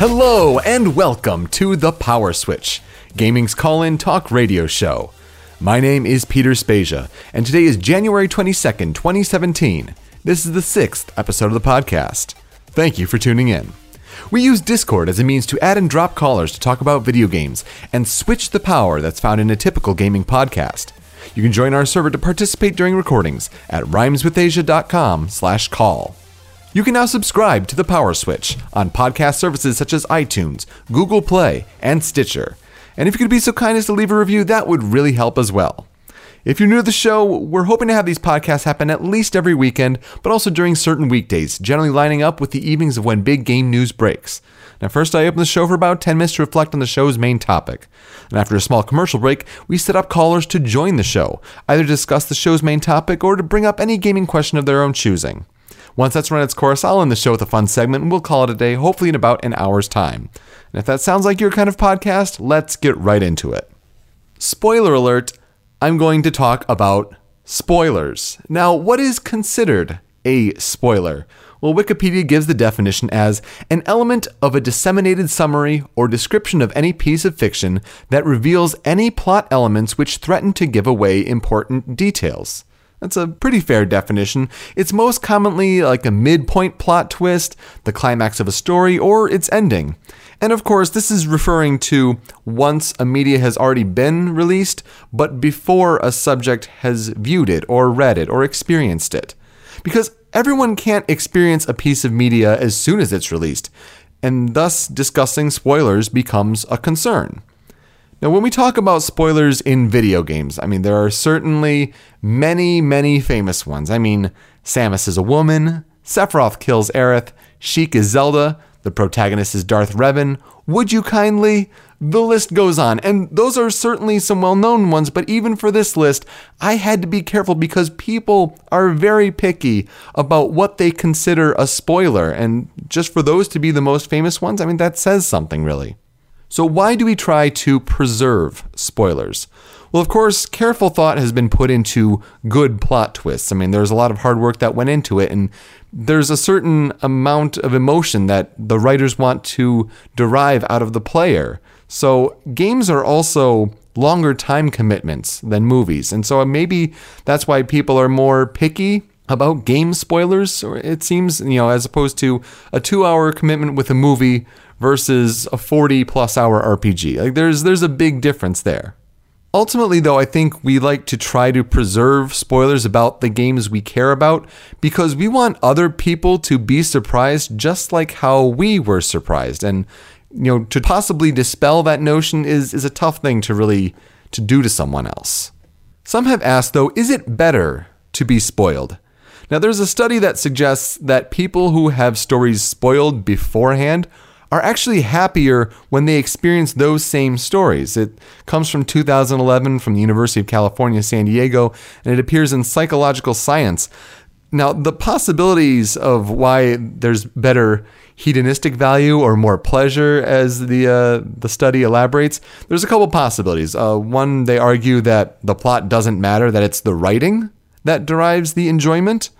Hello and welcome to the PowerSwitch, gaming's call-in talk radio show. My name is Peter Spezia, and today is January 22nd, 2017. This is the sixth episode of the podcast. Thank you for tuning in. We use Discord as a means to add and drop callers to talk about video games and switch the power that's found in a typical gaming podcast. You can join our server to participate during recordings at rhymeswithasia.com slash call. You can now subscribe to the PowerSwitch on podcast services such as iTunes, Google Play, and Stitcher. And if you could be so kind as to leave a review, that would really help as well. If you're new to the show, we're hoping to have these podcasts happen at least every weekend, but also during certain weekdays, generally lining up with the evenings of when big game news breaks. Now, first, I open the show for about 10 minutes to reflect on the show's main topic. And after a small commercial break, we set up callers to join the show, either to discuss the show's main topic or to bring up any gaming question of their own choosing. Once that's run its course, I'll end the show with a fun segment and we'll call it a day, hopefully in about an hour's time. And if that sounds like your kind of podcast, let's get right into it. Spoiler alert I'm going to talk about spoilers. Now, what is considered a spoiler? Well, Wikipedia gives the definition as an element of a disseminated summary or description of any piece of fiction that reveals any plot elements which threaten to give away important details. That's a pretty fair definition. It's most commonly like a midpoint plot twist, the climax of a story, or its ending. And of course, this is referring to once a media has already been released, but before a subject has viewed it or read it or experienced it. Because everyone can't experience a piece of media as soon as it's released, and thus discussing spoilers becomes a concern. Now, when we talk about spoilers in video games, I mean, there are certainly many, many famous ones. I mean, Samus is a woman, Sephiroth kills Aerith, Sheik is Zelda, the protagonist is Darth Revan. Would you kindly? The list goes on, and those are certainly some well known ones, but even for this list, I had to be careful because people are very picky about what they consider a spoiler, and just for those to be the most famous ones, I mean, that says something really. So, why do we try to preserve spoilers? Well, of course, careful thought has been put into good plot twists. I mean, there's a lot of hard work that went into it, and there's a certain amount of emotion that the writers want to derive out of the player. So, games are also longer time commitments than movies. And so, maybe that's why people are more picky about game spoilers, it seems, you know, as opposed to a two hour commitment with a movie versus a 40 plus hour RPG. Like, there's, there's a big difference there. Ultimately, though, I think we like to try to preserve spoilers about the games we care about because we want other people to be surprised just like how we were surprised. And, you know, to possibly dispel that notion is, is a tough thing to really to do to someone else. Some have asked, though, is it better to be spoiled? Now, there's a study that suggests that people who have stories spoiled beforehand are actually happier when they experience those same stories. It comes from 2011 from the University of California, San Diego, and it appears in Psychological Science. Now, the possibilities of why there's better hedonistic value or more pleasure, as the uh, the study elaborates, there's a couple possibilities. Uh, one, they argue that the plot doesn't matter; that it's the writing that derives the enjoyment.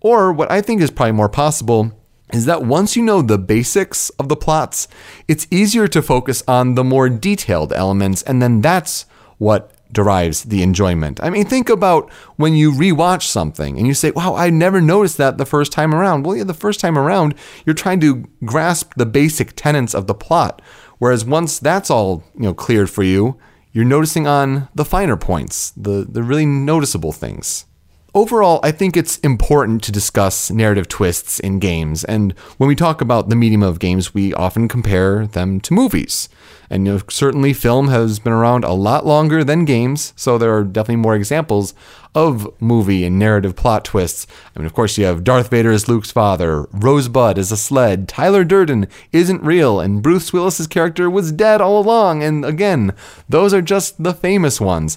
Or what I think is probably more possible is that once you know the basics of the plots, it's easier to focus on the more detailed elements, and then that's what derives the enjoyment. I mean, think about when you rewatch something and you say, wow, I never noticed that the first time around. Well, yeah, the first time around, you're trying to grasp the basic tenets of the plot. Whereas once that's all, you know, cleared for you, you're noticing on the finer points, the, the really noticeable things. Overall, I think it's important to discuss narrative twists in games, and when we talk about the medium of games, we often compare them to movies. And you know, certainly, film has been around a lot longer than games, so there are definitely more examples of movie and narrative plot twists. I mean, of course, you have Darth Vader as Luke's father, Rosebud as a sled, Tyler Durden isn't real, and Bruce Willis's character was dead all along. And again, those are just the famous ones.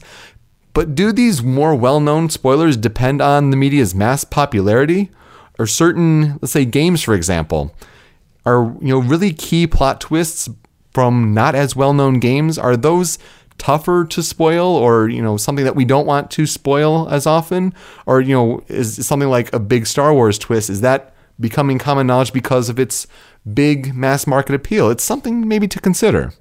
But do these more well known spoilers depend on the media's mass popularity? Or certain, let's say, games, for example, are you know really key plot twists from not as well known games? Are those tougher to spoil or you know something that we don't want to spoil as often or you know is something like a big star wars twist is that becoming common knowledge because of its big mass market appeal. It's something maybe to consider.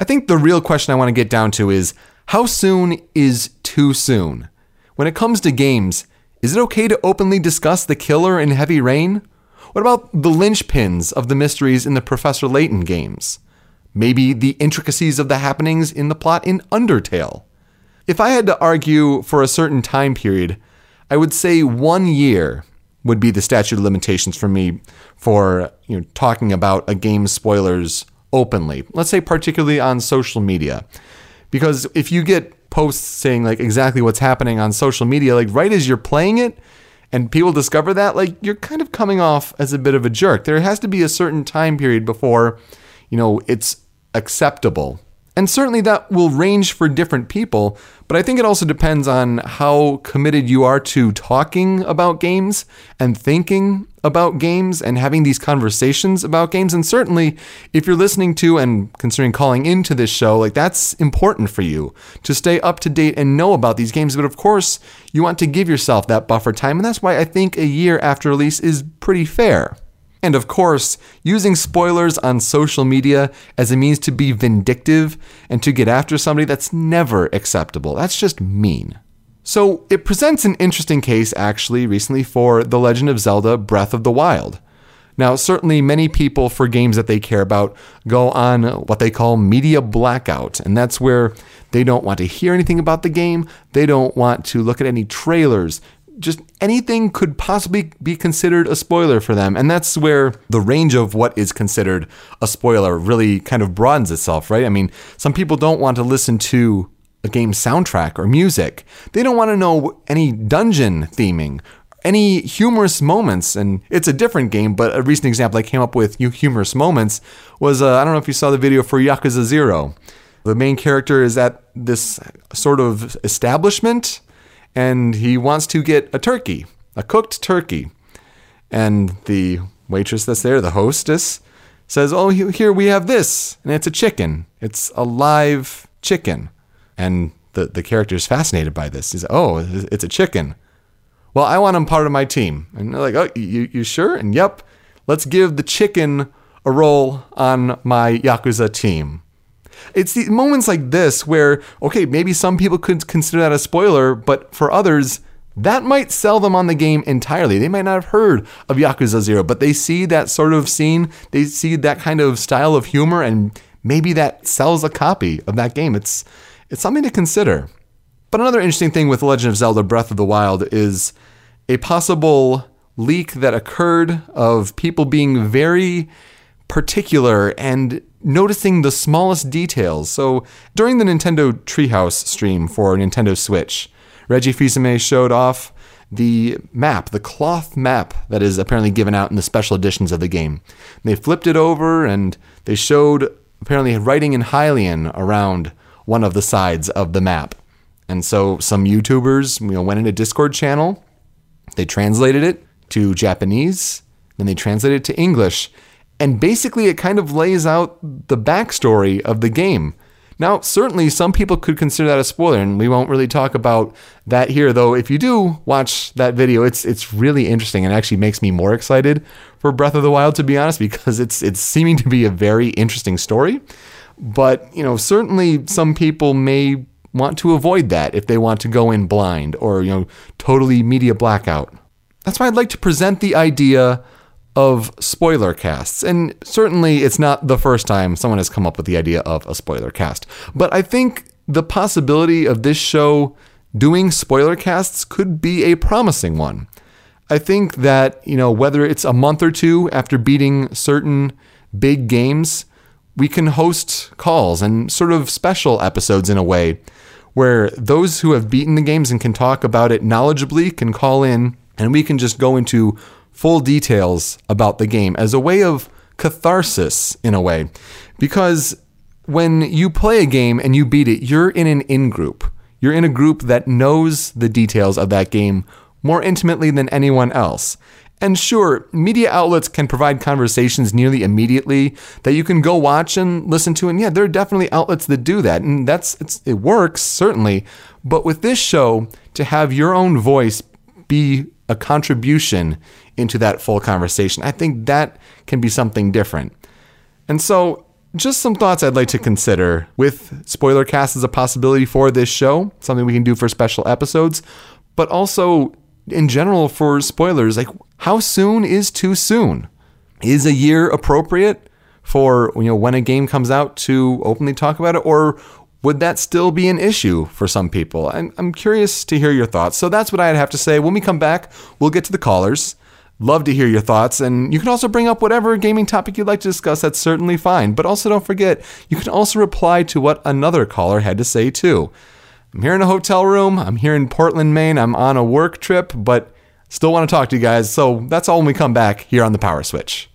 I think the real question I want to get down to is how soon is too soon? When it comes to games, is it okay to openly discuss the killer in Heavy Rain? What about the linchpins of the mysteries in the Professor Layton games? Maybe the intricacies of the happenings in the plot in Undertale? If I had to argue for a certain time period, I would say one year would be the statute of limitations for me for you know talking about a game's spoilers openly. Let's say particularly on social media. Because if you get posts saying like exactly what's happening on social media like right as you're playing it and people discover that like you're kind of coming off as a bit of a jerk. There has to be a certain time period before you know it's acceptable and certainly that will range for different people, but I think it also depends on how committed you are to talking about games and thinking about games and having these conversations about games. And certainly, if you're listening to and considering calling into this show, like that's important for you to stay up to date and know about these games. But of course, you want to give yourself that buffer time. And that's why I think a year after release is pretty fair. And of course, using spoilers on social media as a means to be vindictive and to get after somebody, that's never acceptable. That's just mean. So it presents an interesting case, actually, recently for The Legend of Zelda Breath of the Wild. Now, certainly many people, for games that they care about, go on what they call media blackout. And that's where they don't want to hear anything about the game. They don't want to look at any trailers, just anything could possibly be considered a spoiler for them. And that's where the range of what is considered a spoiler really kind of broadens itself, right? I mean, some people don't want to listen to a game soundtrack or music. They don't want to know any dungeon theming, any humorous moments. And it's a different game, but a recent example I came up with humorous moments was uh, I don't know if you saw the video for Yakuza Zero. The main character is at this sort of establishment and he wants to get a turkey, a cooked turkey. And the waitress that's there, the hostess, says, Oh, here we have this. And it's a chicken. It's a live chicken. And the, the character is fascinated by this. He's, Oh, it's a chicken. Well, I want him part of my team. And they're like, Oh, you, you sure? And yep, let's give the chicken a role on my Yakuza team. It's the moments like this where, okay, maybe some people could consider that a spoiler, but for others, that might sell them on the game entirely. They might not have heard of Yakuza Zero, but they see that sort of scene, they see that kind of style of humor, and maybe that sells a copy of that game. It's it's something to consider. But another interesting thing with Legend of Zelda Breath of the Wild is a possible leak that occurred of people being very particular and noticing the smallest details. So during the Nintendo Treehouse stream for Nintendo Switch, Reggie Fils-Aimé showed off the map, the cloth map that is apparently given out in the special editions of the game. They flipped it over and they showed apparently writing in Hylian around one of the sides of the map. And so some YouTubers you know, went in a Discord channel, they translated it to Japanese, then they translated it to English, and basically, it kind of lays out the backstory of the game. Now, certainly, some people could consider that a spoiler, and we won't really talk about that here. Though, if you do watch that video, it's it's really interesting and actually makes me more excited for Breath of the Wild, to be honest, because it's it's seeming to be a very interesting story. But you know, certainly, some people may want to avoid that if they want to go in blind or you know, totally media blackout. That's why I'd like to present the idea of spoiler casts. And certainly it's not the first time someone has come up with the idea of a spoiler cast. But I think the possibility of this show doing spoiler casts could be a promising one. I think that, you know, whether it's a month or two after beating certain big games, we can host calls and sort of special episodes in a way where those who have beaten the games and can talk about it knowledgeably can call in and we can just go into full details about the game as a way of catharsis, in a way. Because when you play a game and you beat it, you're in an in group. You're in a group that knows the details of that game more intimately than anyone else. And sure, media outlets can provide conversations nearly immediately that you can go watch and listen to. And yeah, there are definitely outlets that do that. And that's it works, certainly. But with this show, to have your own voice be a contribution into that full conversation. I think that can be something different. And so, just some thoughts I'd like to consider with spoiler cast as a possibility for this show, something we can do for special episodes, but also in general for spoilers, like how soon is too soon? Is a year appropriate for you know when a game comes out to openly talk about it or would that still be an issue for some people? I'm, I'm curious to hear your thoughts. So that's what I'd have to say. When we come back, we'll get to the callers. Love to hear your thoughts, and you can also bring up whatever gaming topic you'd like to discuss. That's certainly fine. But also don't forget, you can also reply to what another caller had to say too. I'm here in a hotel room. I'm here in Portland, Maine. I'm on a work trip, but still want to talk to you guys. So that's all when we come back here on the PowerSwitch.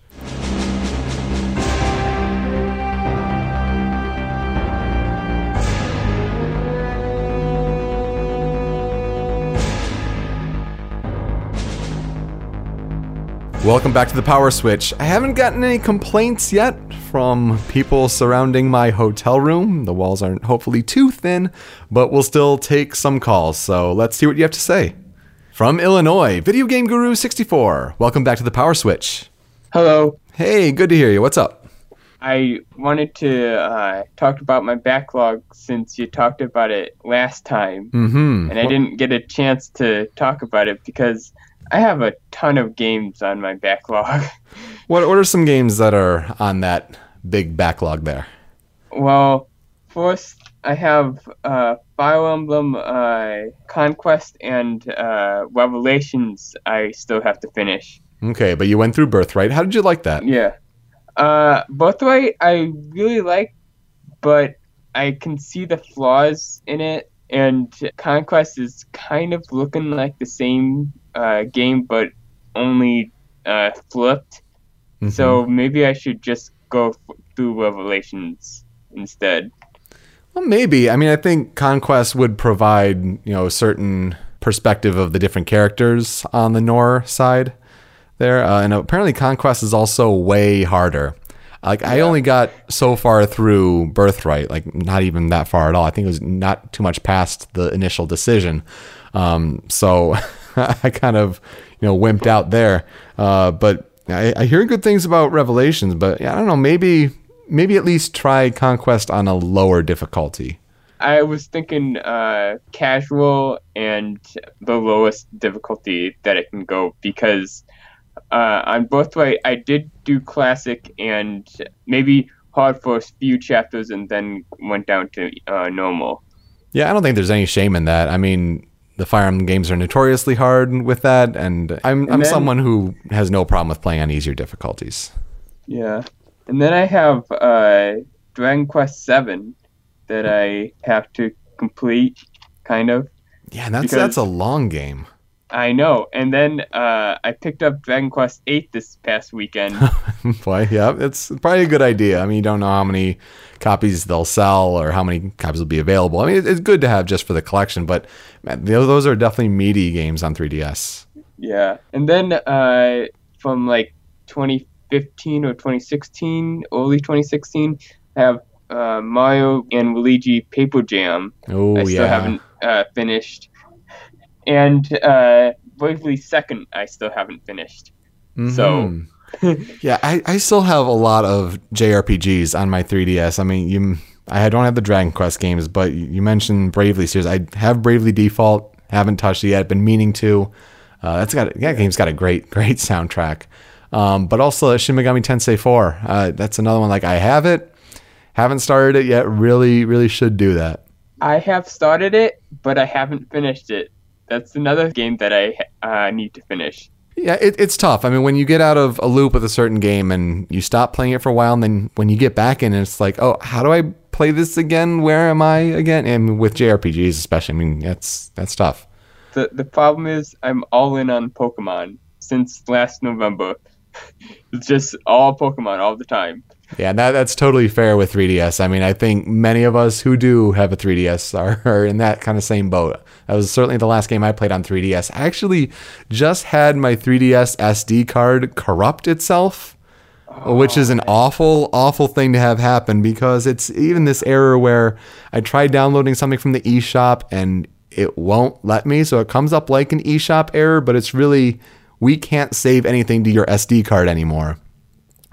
Welcome back to the PowerSwitch. I haven't gotten any complaints yet from people surrounding my hotel room. The walls aren't hopefully too thin, but we'll still take some calls. So let's see what you have to say. From Illinois, Video Game Guru 64. Welcome back to the PowerSwitch. Hello. Hey, good to hear you. What's up? I wanted to uh, talk about my backlog since you talked about it last time, Mm-hmm. and I didn't get a chance to talk about it because I have a ton of games on my backlog. What, what are some games that are on that big backlog there? well, first I have uh, Fire Emblem uh, Conquest and uh, Revelations. I still have to finish. Okay, but you went through Birthright. How did you like that? Yeah. Uh, Birthright I really like, but I can see the flaws in it, and Conquest is kind of looking like the same uh, game, but only uh, flipped. Mhm. So maybe I should just go f- through Revelations instead. Well, maybe. I mean, I think Conquest would provide, you know, a certain perspective of the different characters on the Nohr side there. Uh, and apparently, Conquest is also way harder. Like, I only got so far through Birthright, like, not even that far at all. I think it was not too much past the initial decision. Um, so I kind of, you know, wimped out there. Uh, but I, I hear good things about Revelations, but yeah, I don't know, maybe. Maybe at least try Conquest on a lower difficulty. I was thinking uh, casual and the lowest difficulty that it can go because uh, on Birthright I did do classic and maybe hard for a few chapters and then went down to uh, normal. Yeah, I don't think there's any shame in that. I mean, the Fire Emblem games are notoriously hard with that, and I'm I'm then- someone who has no problem with playing on easier difficulties. Yeah, and then I have uh, Dragon Quest Seven that I have to complete, kind of. Yeah, and that's Because- that's a long game. I know, and then uh, I picked up Dragon Quest Eight this past weekend. Boy, yeah, it's probably a good idea. I mean, you don't know how many copies they'll sell or how many copies will be available. I mean, it's good to have just for the collection, but man, those are definitely meaty games on 3DS. Yeah, and then uh, from like 2015 or 2016, early 2016, I have uh, Mario and Luigi Paper Jam. Oh I yeah, still haven't uh, finished, and uh, Bravely Second I still haven't finished. So- Mhm. yeah, I, I still have a lot of JRPGs on my 3DS. I mean, you, I don't have the Dragon Quest games, but you mentioned Bravely series. I have Bravely Default, haven't touched it yet. Been meaning to. Uh, that's got that game's got a great great soundtrack. Um, but also Shin Megami Tensei 4. Uh, that's another one. Like I have it, haven't started it yet. Really, really should do that. I have started it, but I haven't finished it. That's another game that I uh, need to finish. Yeah, it, it's tough. I mean, when you get out of a loop with a certain game and you stop playing it for a while, and then when you get back in, it's like, oh, how do I play this again? Where am I again? And with JRPGs, especially, I mean, that's that's tough. The the problem is I'm all in on Pokemon since last November. it's just all Pokemon all the time. Yeah, that that's totally fair with 3DS. I mean, I think many of us who do have a 3DS are, are in that kind of same boat. That was certainly the last game I played on 3DS. I actually just had my 3DS SD card corrupt itself. which is an oh, awful, awful thing to have happen because it's even this error where I tried downloading something from the eShop and it won't let me. So it comes up like an eShop error, but it's really we can't save anything to your SD card anymore.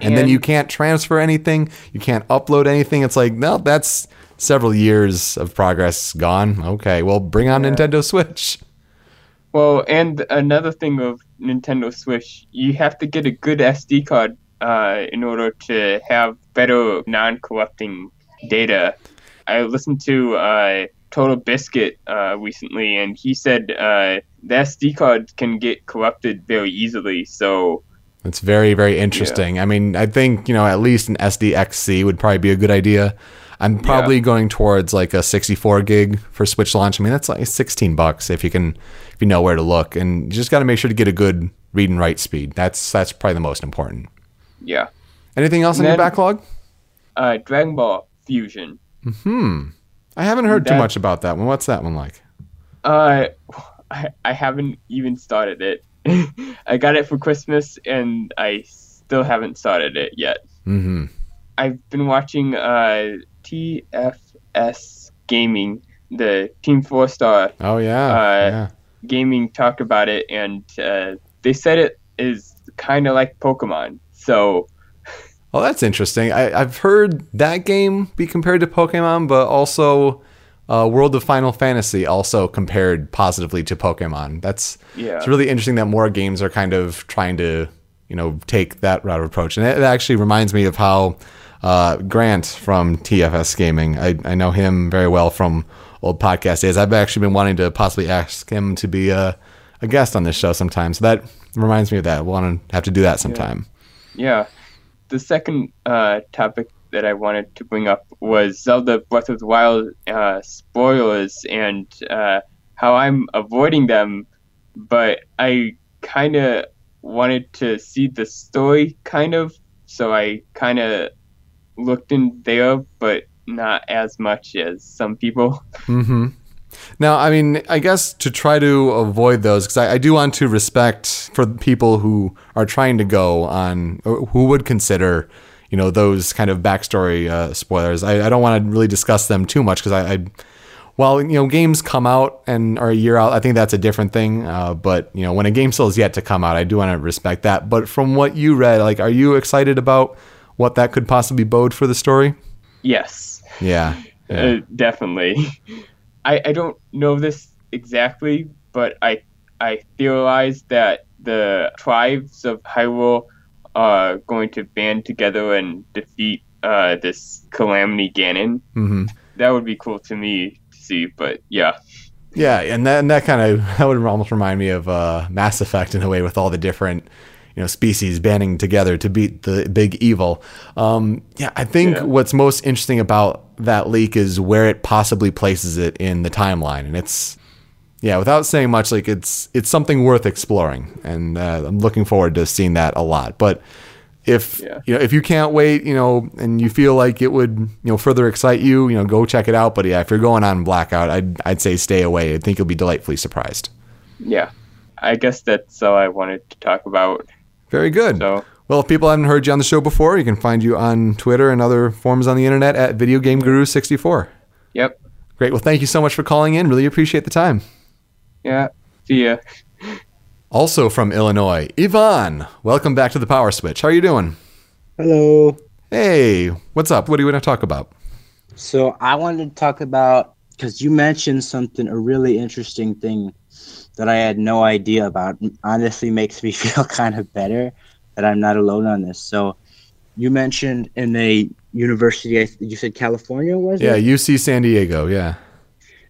And, then you can't transfer anything, you can't upload anything. It's like, no, that's several years of progress gone. Okay, well, bring on Nintendo Switch. Well, and another thing of Nintendo Switch, you have to get a good SD card uh, in order to have better non-corrupting data. I listened to uh, TotalBiscuit uh, recently, and he said uh, the SD card can get corrupted very easily. So It's very, very interesting. I mean, I think, you know, at least an SDXC would probably be a good idea. I'm probably going towards like a 64 gig for Switch launch. I mean, that's like 16 bucks if you can, if you know where to look. And you just got to make sure to get a good read and write speed. That's that's probably the most important. yeah, Anything else in your backlog? uh, Dragon Ball Fusion. Hmm. I haven't heard too much about that one. What's that one like? Uh, I, I haven't even started it. I got it for Christmas, and I still haven't started it yet. Mm-hmm. I've been watching uh, TFS Gaming, the Team Four Star Oh yeah, Uh, yeah. Gaming talked about it, and uh, they said it is kind of like Pokemon. So Oh, that's interesting. I, I've heard that game be compared to Pokemon, but also uh, World of Final Fantasy also compared positively to Pokemon. That's Yeah. it's really interesting that more games are kind of trying to you know take that route of approach, and it, it actually reminds me of how uh, Grant from TFS Gaming. I, I know him very well from old podcast days. I've actually been wanting to possibly ask him to be a, a guest on this show sometime. So that reminds me of that. We'll want to have to do that sometime. yeah, the second uh, topic that I wanted to bring up was Zelda Breath of the Wild uh, spoilers and uh, how I'm avoiding them, but I kind of wanted to see the story kind of, so I kind of looked in there, but not as much as some people. Mm-hmm. Now, I mean, I guess to try to avoid those, because I, I do want to respect for people who are trying to go on, who would consider, you know, those kind of backstory uh, spoilers. I, I don't want to really discuss them too much because I, I, while you know, games come out and are a year out, I think that's a different thing. Uh, but you know, when a game still is yet to come out, I do want to respect that. But from what you read, like, are you excited about what that could possibly bode for the story? Yes. Yeah. yeah. Uh, definitely. I, I don't know this exactly, but I I theorize that the tribes of Hyrule are going to band together and defeat uh, this Calamity Ganon. mm-hmm. That would be cool to me to see, but yeah. Yeah, and that, and that kind of that would almost remind me of uh, Mass Effect in a way, with all the different you know species banding together to beat the big evil. Um, yeah, I think Yeah. what's most interesting about that leak is where it possibly places it in the timeline, and it's yeah, without saying much, like it's it's something worth exploring, and uh, I'm looking forward to seeing that a lot. But if Yeah. you know if you can't wait, you know, and you feel like it would you know further excite you, you know, go check it out. But yeah, if you're going on blackout, I'd I'd say stay away. I think you'll be delightfully surprised. Yeah. I guess that's all I wanted to talk about. Very good. So, Well, if people haven't heard you on the show before, you can find you on Twitter and other forums on the internet at Video Game Guru 64. yep. Great. Well, thank you so much for calling in. Really appreciate the time. Yeah. See ya. Also from Illinois, Yvonne. Welcome back to the PowerSwitch. How are you doing? Hello. Hey, what's up? What do you want to talk about? So I wanted to talk about because you mentioned something, a really interesting thing that I had no idea about. Honestly, makes me feel kind of better that I'm not alone on this. So you mentioned in a university, you said California, was Yeah, it? UC San Diego. Yeah.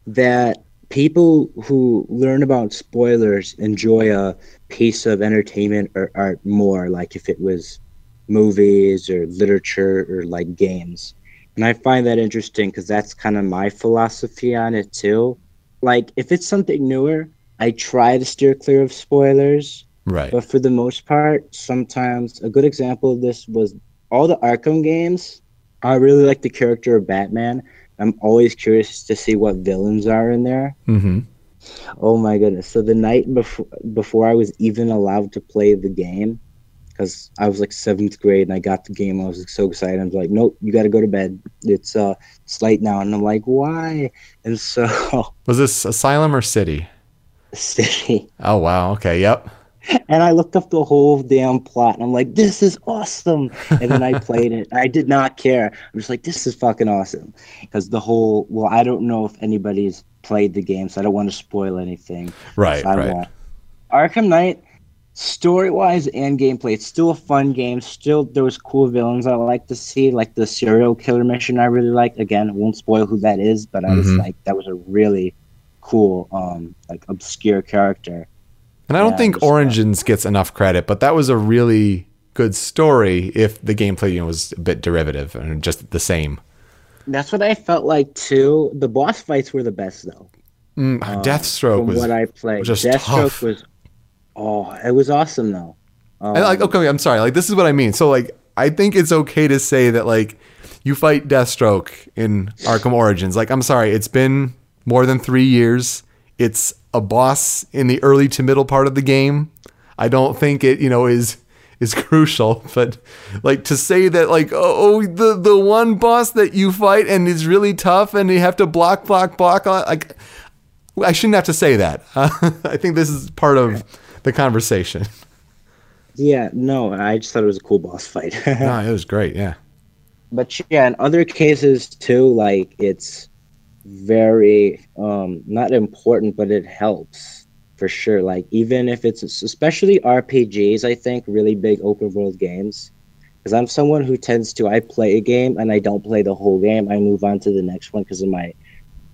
That people who learn about spoilers enjoy a piece of entertainment or art more, like if it was movies or literature or like games. And I find that interesting because that's kind of my philosophy on it too. Like if it's something newer, I try to steer clear of spoilers, Right. but for the most part, sometimes a good example of this was all the Arkham games. I really like the character of Batman. I'm always curious to see what villains are in there. Mm-hmm. Oh my goodness! So the night before before I was even allowed to play the game, because I was like seventh grade and I got the game. I was like, so excited. I was like, nope, you got to go to bed. It's uh, it's late now, and I'm like, why? And so Was this Asylum or City? City. Oh wow. Okay. Yep. And I looked up the whole damn plot and I'm like, this is awesome. And then I played it. I did not care. I'm just like, this is fucking awesome. Because the whole, well, I don't know if anybody's played the game, so I don't want to spoil anything. Right. So I right. won't. Arkham Knight, story wise and gameplay, it's still a fun game. Still, there was cool villains I like to see, like the serial killer mission I really like. Again, won't spoil who that is, but I was Mhm. like, that was a really cool, um, like obscure character. And I don't Yeah, think uh, Origins gets enough credit, but that was a really good story if the gameplay you know, was a bit derivative and just the same. That's what I felt like too. The boss fights were the best though. Mm, Um, Deathstroke was. what I played. was Deathstroke was oh, it was awesome though. Um, I like okay, I'm sorry. Like this is what I mean. So like I think it's okay to say that like you fight Deathstroke in Arkham Origins. Like I'm sorry, it's been more than 3 years. It's a boss in the early to middle part of the game. I don't think it, you know, is is crucial, but like to say that like oh, oh the the one boss that you fight and is really tough and you have to block block block uh, like I shouldn't have to say that. I think this is part of the conversation. yeah, no, I just thought it was a cool boss fight. no, it was great. Yeah. but yeah, in other cases too, like it's very um not important, but it helps for sure. Like even if it's especially RPGs, I think really big open world games. Because I'm someone who tends to I play a game and I don't play the whole game. I move on to the next one because of my,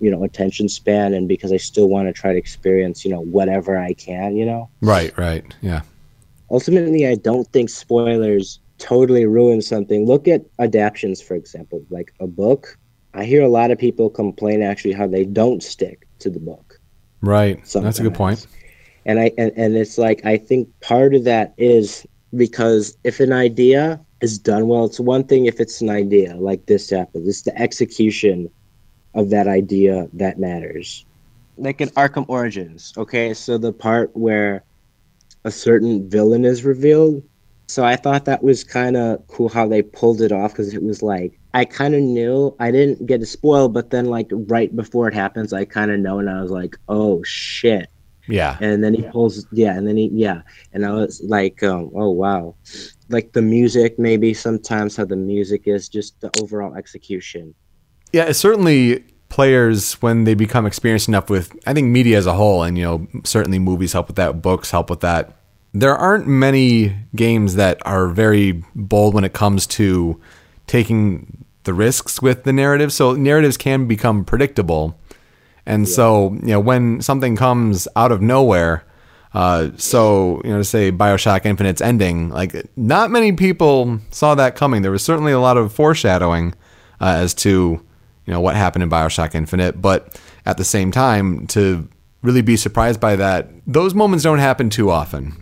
you know, attention span and because I still want to try to experience, you know, whatever I can, you know Right, right. Yeah. ultimately i don't think spoilers totally ruin something look at adaptions for example like a book i hear a lot of people complain actually how they don't stick to the book. Right. That's a good point. and i and, and it's like i think part of that is because if an idea is done well it's one thing if it's an idea like this happens it's the execution of that idea that matters. Like in arkham origins okay? So the part where a certain villain is revealed. So i thought that was kind of cool how they pulled it off because it was like i kind of knew i didn't get to spoil but then like right before it happens i kind of know and i was like oh shit. Yeah. and then he pulls yeah and then he yeah. And i was like um, oh wow. Like the music maybe sometimes how the music is just the overall execution. Yeah, it's certainly players when they become experienced enough with I think media as a whole and you know certainly movies help with that, books help with that. There aren't many games that are very bold when it comes to taking the risks with the narrative. So narratives can become predictable. And so, you know, when something comes out of nowhere, uh, so, you know, to say Bioshock Infinite's ending, like not many people saw that coming. There was certainly a lot of foreshadowing uh, as to, you know, what happened in Bioshock Infinite. But at the same time, to really be surprised by that, those moments don't happen too often.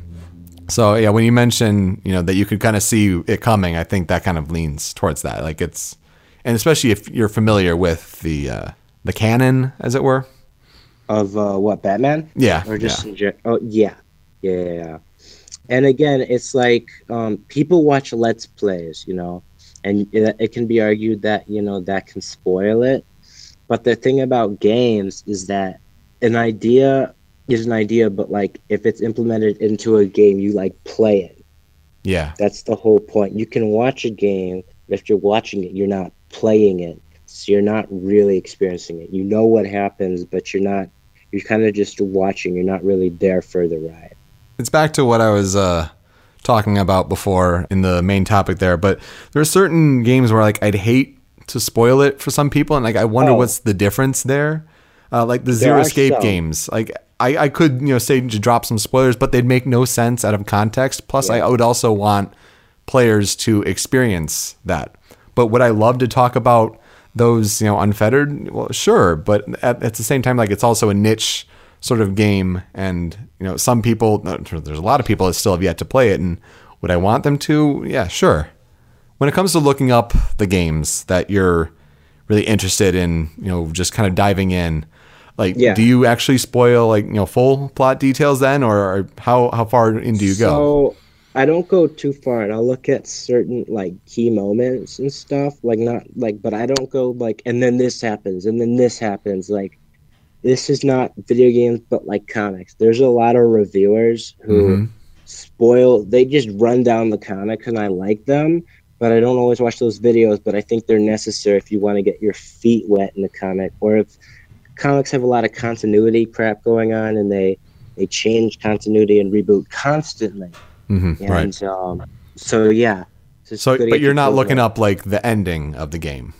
So yeah, when you mention, you know, that you could kind of see it coming, I think that kind of leans towards that. Like it's, and especially if you're familiar with the uh, the canon, as it were. of uh, what batman? Yeah, or just yeah. in gen- oh yeah. yeah yeah yeah. And again it's like um, people watch let's plays you know? And it, it can be argued that you know that can spoil it. But the thing about games is that an idea is an idea but like if it's implemented into a game you like play it. Yeah, that's the whole point. You can watch a game but if you're watching it you're not playing it so you're not really experiencing it you know what happens but you're not you're kind of just watching you're not really there for the ride it's back to what I was uh, talking about before in the main topic there. But there are certain games where like I'd hate to spoil it for some people, and like I wonder Oh. what's the difference there. Uh, like the Zero Escape some. games, like I, I could you know say to drop some spoilers, but they'd make no sense out of context. Plus, I would also want players to experience that. But would I love to talk about those, you know, unfettered? Well, sure. But at, at the same time, like it's also a niche sort of game, and you know, some people, there's a lot of people that still have yet to play it, and would I want them to? Yeah, sure. When it comes to looking up the games that you're really interested in, you know, just kind of diving in. Like, Yeah. do you actually spoil like you know full plot details then, or, how how far in do you go? I don't go too far, and I'll look at certain like key moments and stuff. Like not like, but I don't go like, and then this happens, and then this happens. Like, this is not video games, but like comics. There's a lot of reviewers who Mhm. spoil. They just run down the comics, and I like them, but I don't always watch those videos. But I think they're necessary if you want to get your feet wet in the comic, or if comics have a lot of continuity crap going on, and they they change continuity and reboot constantly. Mhm, And Right. um, so yeah. So, but you're not looking up like the ending of the game.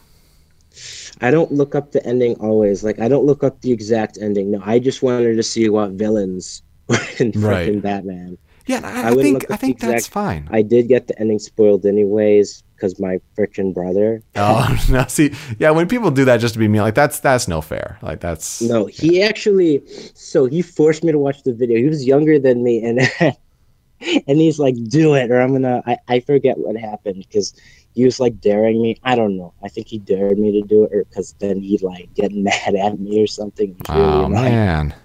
I don't look up the ending always. Like I don't look up the exact ending. No, I just wanted to see what villains were in Right. freaking Batman. Yeah, I, I I think I think that's fine. I did get the ending spoiled anyways because my freaking brother. Oh no! See, yeah, when people do that just to be mean, like that's that's no fair. Like that's No, he actually. So he forced me to watch the video. He was younger than me, and and he's like, "Do it, or I'm gonna." I, I forget what happened because he was like daring me. I don't know. I think he dared me to do it, or because then he'd like get mad at me or something. Really Oh annoying. man,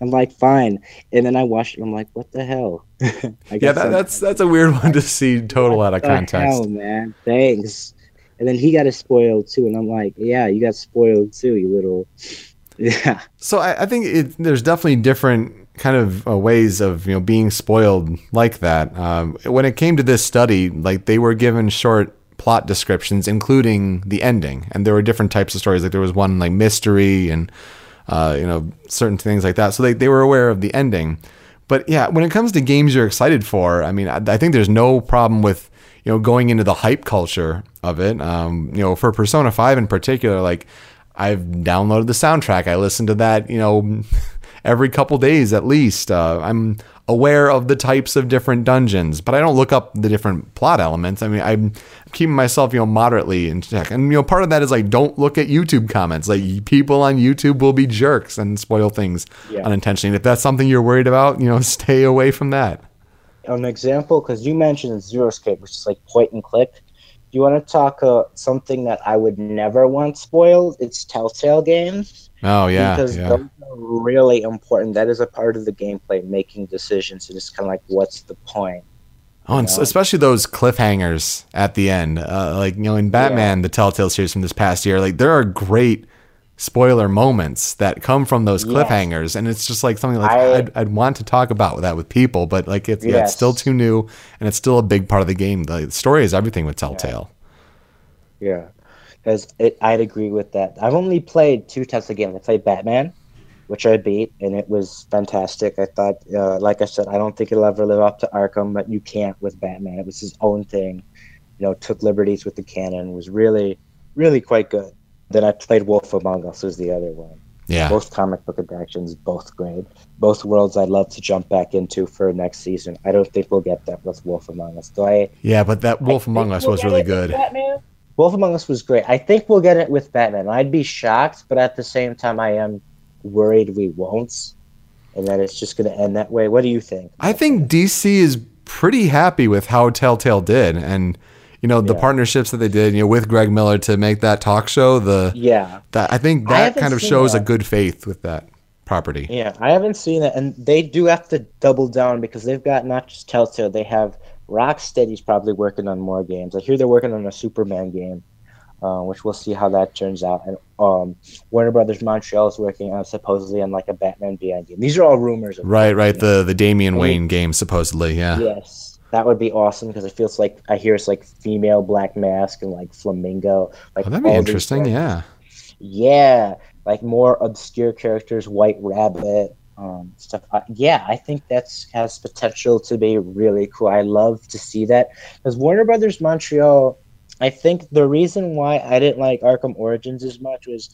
I'm like, fine. And then I watched it. I'm like, what the hell? I yeah, that, that's that's a weird one to see total out of context. hell, man. Thanks. And then he got it spoiled too. And I'm like, yeah, you got spoiled too, you little. Yeah. So I, I think it, there's definitely different kind of uh, ways of you know being spoiled like that. Um, when it came to this study, like they were given short plot descriptions, including the ending, and there were different types of stories. Like there was one like mystery and uh, you know certain things like that. So they they were aware of the ending. But yeah, when it comes to games you're excited for, I mean, I, I think there's no problem with you know going into the hype culture of it. Um, you know, for Persona Five in particular, like I've downloaded the soundtrack. I listened to that, you know, every couple days at least. Uh, I'm aware of the types of different dungeons, but I don't look up the different plot elements. I mean, I'm keeping myself, you know, moderately in check. And, you know, part of that is like, don't look at YouTube comments. Like, people on YouTube will be jerks and spoil things Yeah. unintentionally. If that's something you're worried about, you know, stay away from that. An example, because you mentioned Zero Escape, which is like point and click. You want to talk uh, something that I would never want spoiled? It's Telltale games. Oh, yeah. because yeah. those are really important. That is a part of the gameplay, making decisions. And it's kind of like, what's the point? Oh, and you know? especially those cliffhangers at the end. Uh, like, you know, in Batman, the Telltale series from this past year, like, there are great spoiler moments that come from those Yes. cliffhangers. And it's just like something like I- I'd, I'd want to talk about that with people, but like, it's, yeah, it's still too new and it's still a big part of the game. The story is everything with Telltale. Yeah, because I'd agree with that. I've only played two Telltale games. I played Batman, which I beat, and it was fantastic. I thought, uh, like I said, I don't think it'll ever live up to Arkham, but you can't with Batman. It was his own thing. You know, took liberties with the canon. Was really, really quite good. Then I played Wolf Among Us was the other one. Yeah. Both comic book adaptations, both great. Both worlds I'd love to jump back into for next season. I don't think we'll get that with Wolf Among Us. Do I? Yeah, but that Wolf I Among Us we'll was really good. Batman. Wolf Among Us was great. I think we'll get it with Batman. I'd be shocked, but at the same time, I am worried we won't, and that it's just going to end that way. What do you think? I think DC is pretty happy with how Telltale did. And, you know, the Yeah. partnerships that they did, you know, with Greg Miller to make that talk show, the, Yeah, that I think that haven't kind of shows a good faith with that property. yeah. I haven't seen it, and they do have to double down because they've got not just Telltale. They have Rocksteady's probably working on more games. I hear they're working on a Superman game, uh, which we'll see how that turns out. And um, Warner Brothers Montreal is working on supposedly on like a Batman Beyond game. These are all rumors. Of Right, right. The the Damian. Wayne game supposedly, yeah. Yes, that would be awesome because it feels like I hear it's like female Black Mask and like Flamingo. Like Oh, that'd be interesting, yeah. Yeah, like more obscure characters, White Rabbit, um, stuff. Yeah, I think that's has potential to be really cool. I love to see that because Warner Brothers Montreal. I think the reason why I didn't like Arkham Origins as much was,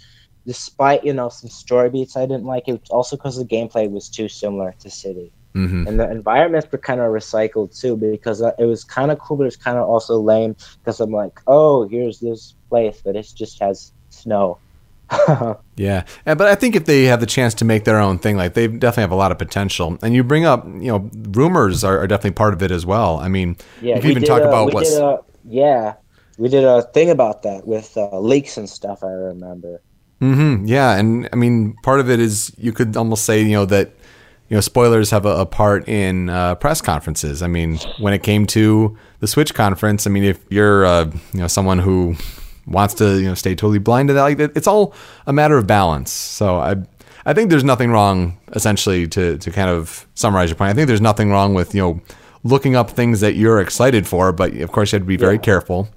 despite you know some story beats I didn't like, it was also because the gameplay was too similar to City hmm and the environments were kind of recycled too because uh, it was kind of cool but it's kind of also lame because i'm like oh here's this place but it just has snow Yeah. But I think if they have the chance to make their own thing, like they definitely have a lot of potential. And you bring up, you know, rumors are, are definitely part of it as well. I mean, yeah you can even talk a- about what's a, yeah we did a thing about that with uh, leaks and stuff i remember hmm Yeah, and I mean, part of it is you could almost say, you know, that you know, spoilers have a, a part in uh, press conferences. I mean, when it came to the Switch conference, I mean, if you're uh, you know someone who wants to you know stay totally blind to that, like it's all a matter of balance. So I I think there's nothing wrong, essentially, to to kind of summarize your point. I think there's nothing wrong with you know looking up things that you're excited for, but of course you have to be very careful.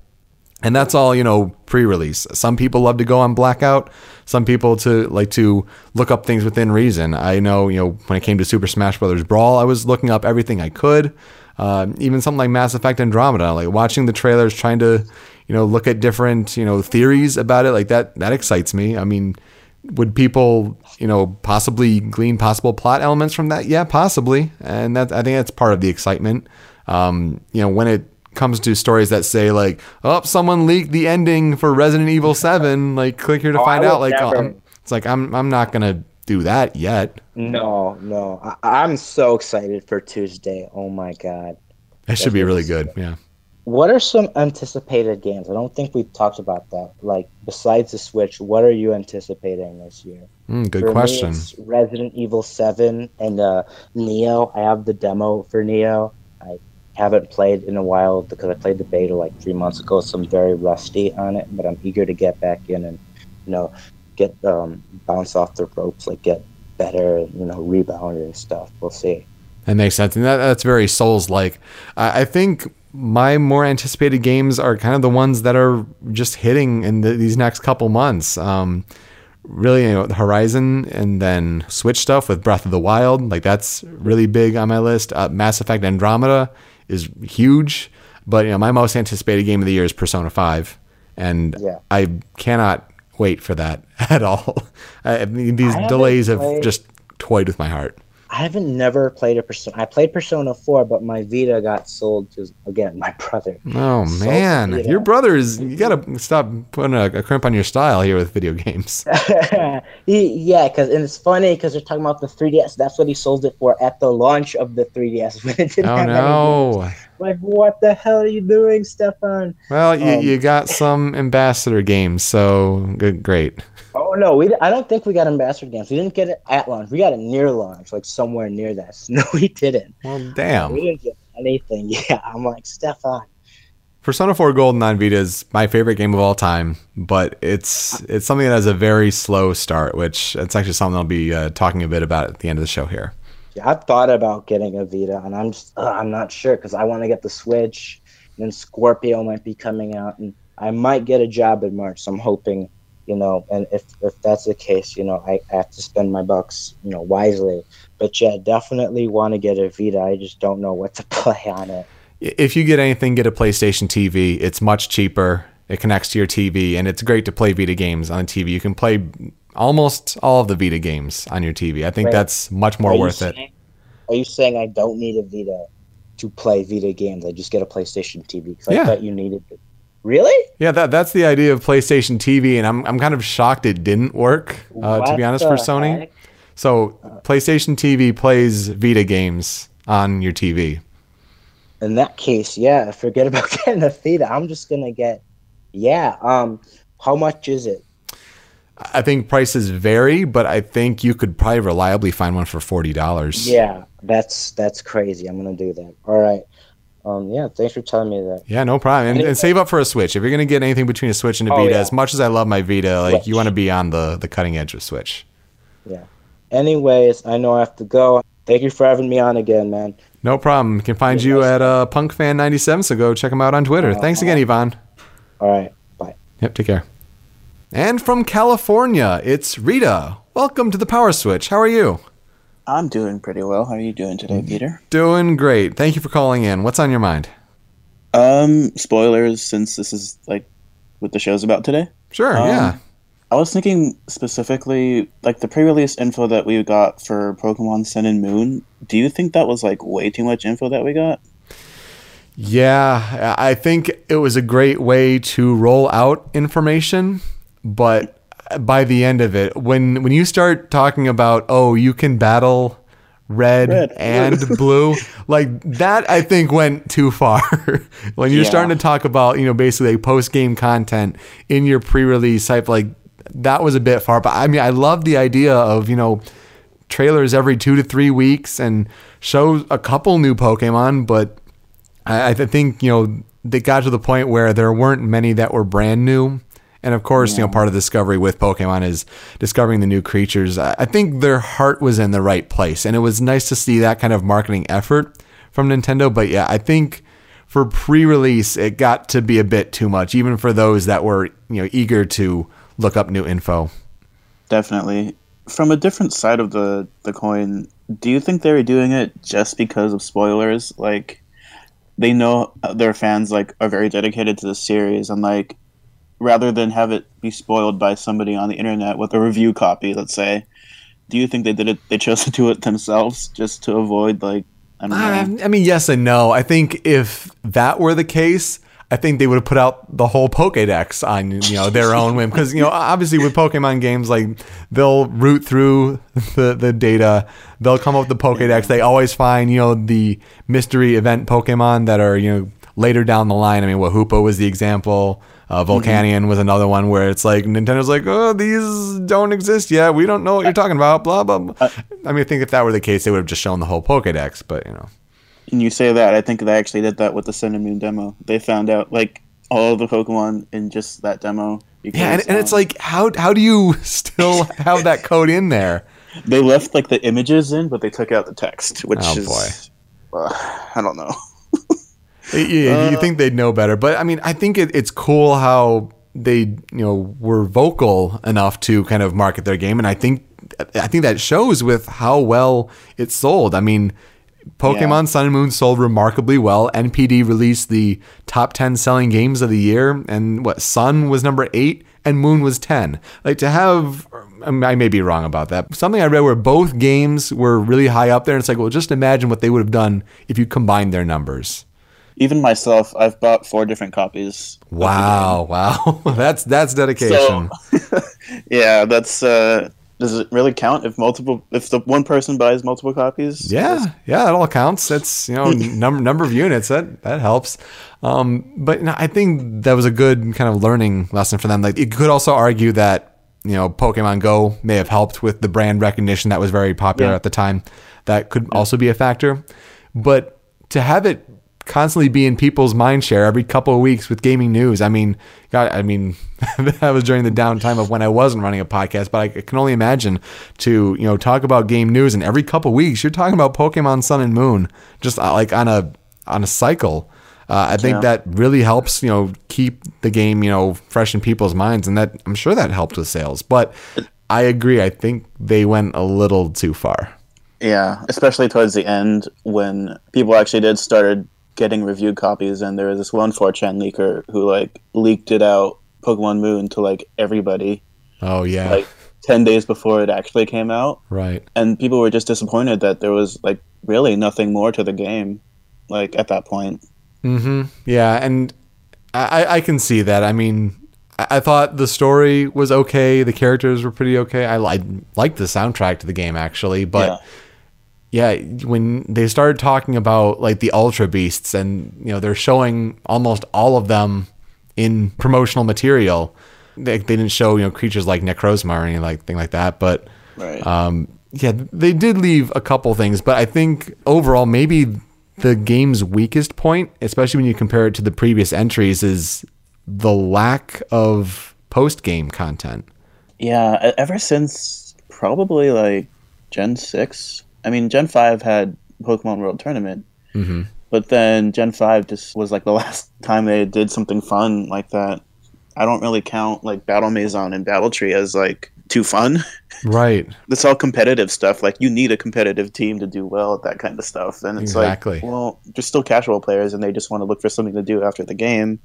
And that's all, you know, pre-release. Some people love to go on blackout. Some people to like to look up things within reason. I know, you know, when it came to Super Smash Brothers Brawl, I was looking up everything I could. Uh, even something like Mass Effect Andromeda, like watching the trailers, trying to, you know, look at different, you know, theories about it. Like that, that excites me. I mean, would people, you know, possibly glean possible plot elements from that? Yeah, possibly. And that I think that's part of the excitement. Um, you know, when it comes to stories that say like, "Oh, someone leaked the ending for Resident Evil 7, like click here to Oh, find out." Like um, it's like I'm I'm not going to do that yet. No, no. I, I'm so excited for Tuesday. Oh my god. that should be really good. Yeah. What are some anticipated games? I don't think we've talked about that. Like besides the Switch, what are you anticipating this year? Mm, good For me, question. it's Resident Evil 7 and uh, Nioh. I have the demo for Nioh. Haven't played in a while because I played the beta like three months ago, so I'm very rusty on it. But I'm eager to get back in and you know get um, bounce off the ropes, like get better, you know, rebound and stuff. We'll see. That makes sense, and that, that's very Souls like. I, I think my more anticipated games are kind of the ones that are just hitting in the, these next couple months. Um, really, you know, Horizon, and then Switch stuff with Breath of the Wild, like that's really big on my list. Uh, Mass Effect Andromeda is huge, but you know, my most anticipated game of the year is Persona Five, and Yeah. I cannot wait for that at all. I, mean, these I delays have played- just toyed with my heart. I haven't never played a Persona. I played Persona 4, but my Vita got sold to again my brother. Oh man, your brother is. You gotta stop putting a, a crimp on your style here with video games. He- yeah, because and it's funny because they're talking about the 3DS. That's what he sold it for at the launch of the 3DS when it didn't Oh have any no! Like, what the hell are you doing, Stefan? Well, you, Um, you got some ambassador games, so good, great. Oh no, we. I don't think we got ambassador games. We didn't get it at launch. We got it near launch, like somewhere near that. No, we didn't. Well, We didn't get anything. Yeah, I'm like Stefan. Persona 4 Golden on Vita is my favorite game of all time, but it's it's something that has a very slow start, which it's actually something I'll be uh, talking a bit about at the end of the show here. I've thought about getting a Vita, and I'm just uh, I'm not sure because I want to get the Switch, and then Scorpio might be coming out, and I might get a job in March. So I'm hoping, you know, and if if that's the case, you know, I, I have to spend my bucks, you know, wisely. But yeah, definitely want to get a Vita. I just don't know what to play on it. If you get anything, get a PlayStation TV. It's much cheaper. It connects to your TV, and it's great to play Vita games on TV. You can play almost all of the Vita games on your TV. I think Wait, that's much more worth it. Are you saying I don't need a Vita to play Vita games? I just get a PlayStation TV. 'Cause Yeah. I thought you needed it. Really? Yeah, that that's the idea of PlayStation TV, and I'm I'm kind of shocked it didn't work. Uh, to be honest, for Sony. heck? So PlayStation TV plays Vita games on your TV. in that case, yeah, forget about getting a Vita. I'm just gonna get, yeah. Um, how much is it? I think prices vary, but I think you could probably reliably find one for forty dollars. Yeah, that's that's crazy. I'm gonna do that. All right. Um, yeah, thanks for telling me that. Yeah, no problem. And, and save up for a Switch. If you're gonna get anything between a Switch and a Oh, Vita, yeah. as much as I love my Vita, like you want to be on the the cutting edge of Switch. Yeah. Anyways, I know I have to go. Thank you for having me on again, man. No problem. Can find Yeah, you nice. at uh, PunkFan97, so go check him out on Twitter. Uh, Thanks again, Yvonne. All right, bye. Yep, take care. And from California, it's Rita. Welcome to the PowerSwitch. How are you? I'm doing pretty well. How are you doing today, Peter? Doing great. Thank you for calling in. What's on your mind? Um, spoilers since this is like what the show's about today. Sure, Um, yeah. I was thinking specifically like the pre-release info that we got for Pokemon Sun and Moon. Do you think that was like way too much info that we got? Yeah, I think it was a great way to roll out information, but by the end of it, when when you start talking about oh, you can battle red, Red. and blue, like that I think went too far. when you're Yeah. starting to talk about, you know, basically like post-game content in your pre-release type like that was a bit far, but I mean, I love the idea of, you know, trailers every two to three weeks and show a couple new Pokemon, but I, I think you know they got to the point where there weren't many that were brand new. And of course, you know, part of the discovery with Pokemon is discovering the new creatures. I I think their heart was in the right place, and it was nice to see that kind of marketing effort from Nintendo. But yeah, I think for pre-release, it got to be a bit too much, even for those that were you know eager to look up new info. Definitely. From a different side of the the coin, do you think they were doing it just because of spoilers? Like, they know their fans like are very dedicated to the series, and like, rather than have it be spoiled by somebody on the internet with a review copy, let's say, do you think they did it? They chose to do it themselves just to avoid like I know. Um, I, mean, yes and no. I think if that were the case, I think they would have put out the whole Pokédex on you know their own whim because you know obviously with Pokemon games like they'll root through the the data, they'll come up with the Pokédex. They always find you know the mystery event Pokemon that are you know later down the line. I mean, what Hoopa was the example. Uh, Volcanion was another one where it's like Nintendo's like, oh, these don't exist yet. We don't know what you're talking about. Blah blah. blah. I mean, I think if that were the case, they would have just shown the whole Pokédex. But you know, And you say that, I think they actually did that with the Sun and Moon demo. They found out like all of the Pokemon in just that demo. Because, Yeah, and, and it's um, like how how do you still have that code in there? they left like the images in, but they took out the text, which Oh, is uh, I don't know. Yeah, you uh, think they'd know better, but I mean, I think it, it's cool how they you know were vocal enough to kind of market their game, and I think I think that shows with how well it sold. I mean. Pokemon Yeah. Sun and Moon sold remarkably well. NPD released the top 10 selling games of the year, and what Sun was number eight and Moon was 10. Like to have, I may be wrong about that. Something I read where both games were really high up there, and it's like, well, just imagine what they would have done if you combined their numbers. Even myself, I've bought four different copies. Wow, wow, that's that's dedication. So, yeah, that's. uh Does it really count if multiple if the one person buys multiple copies? yeah, yeah, that all counts. That's you know number number of units that that helps. Um, but no, I think that was a good kind of learning lesson for them. Like you could also argue that you know Pokemon Go may have helped with the brand recognition that was very popular Yeah. at the time. That could also be a factor. But to have it constantly be in people's mind share every couple of weeks with gaming news. I mean, God, I mean, that was during the downtime of when I wasn't running a podcast, but I can only imagine to, you know, talk about game news and every couple of weeks you're talking about Pokemon Sun and Moon, just uh, like on a, on a cycle. Uh, I think Yeah. that really helps, you know, keep the game, you know, fresh in people's minds. And that I'm sure that helped with sales, but I agree. I think they went a little too far. Yeah, especially towards the end when people actually did started getting reviewed copies, and there was this one 4chan leaker who like leaked it out Pokemon Moon to like everybody Oh yeah. like ten days before it actually came out, right. and people were just disappointed that there was like really nothing more to the game, like at that point. hmm Yeah, and I, I can see that. I mean, I, I thought the story was okay. The characters were pretty okay. I li- liked the soundtrack to the game actually, but yeah. When they started talking about like the Ultra Beasts, and you know they're showing almost all of them in promotional material. They, they didn't show you know creatures like Necrozma or anything like thing like that, but right. um, yeah, they did leave a couple things, but I think overall, maybe the game's weakest point, especially when you compare it to the previous entries, is the lack of post game content. Yeah, ever since probably like Gen 6. I mean, Gen 5 had Pokemon World Tournament, Mm-hmm. but then Gen 5 just was like the last time they did something fun like that. I don't really count like Battle Maison and Battle Tree as like too fun. Right. It's all competitive stuff. Like you need a competitive team to do well at that kind of stuff. And it's Exactly. like, well, they're still casual players and they just want to look for something to do after the game.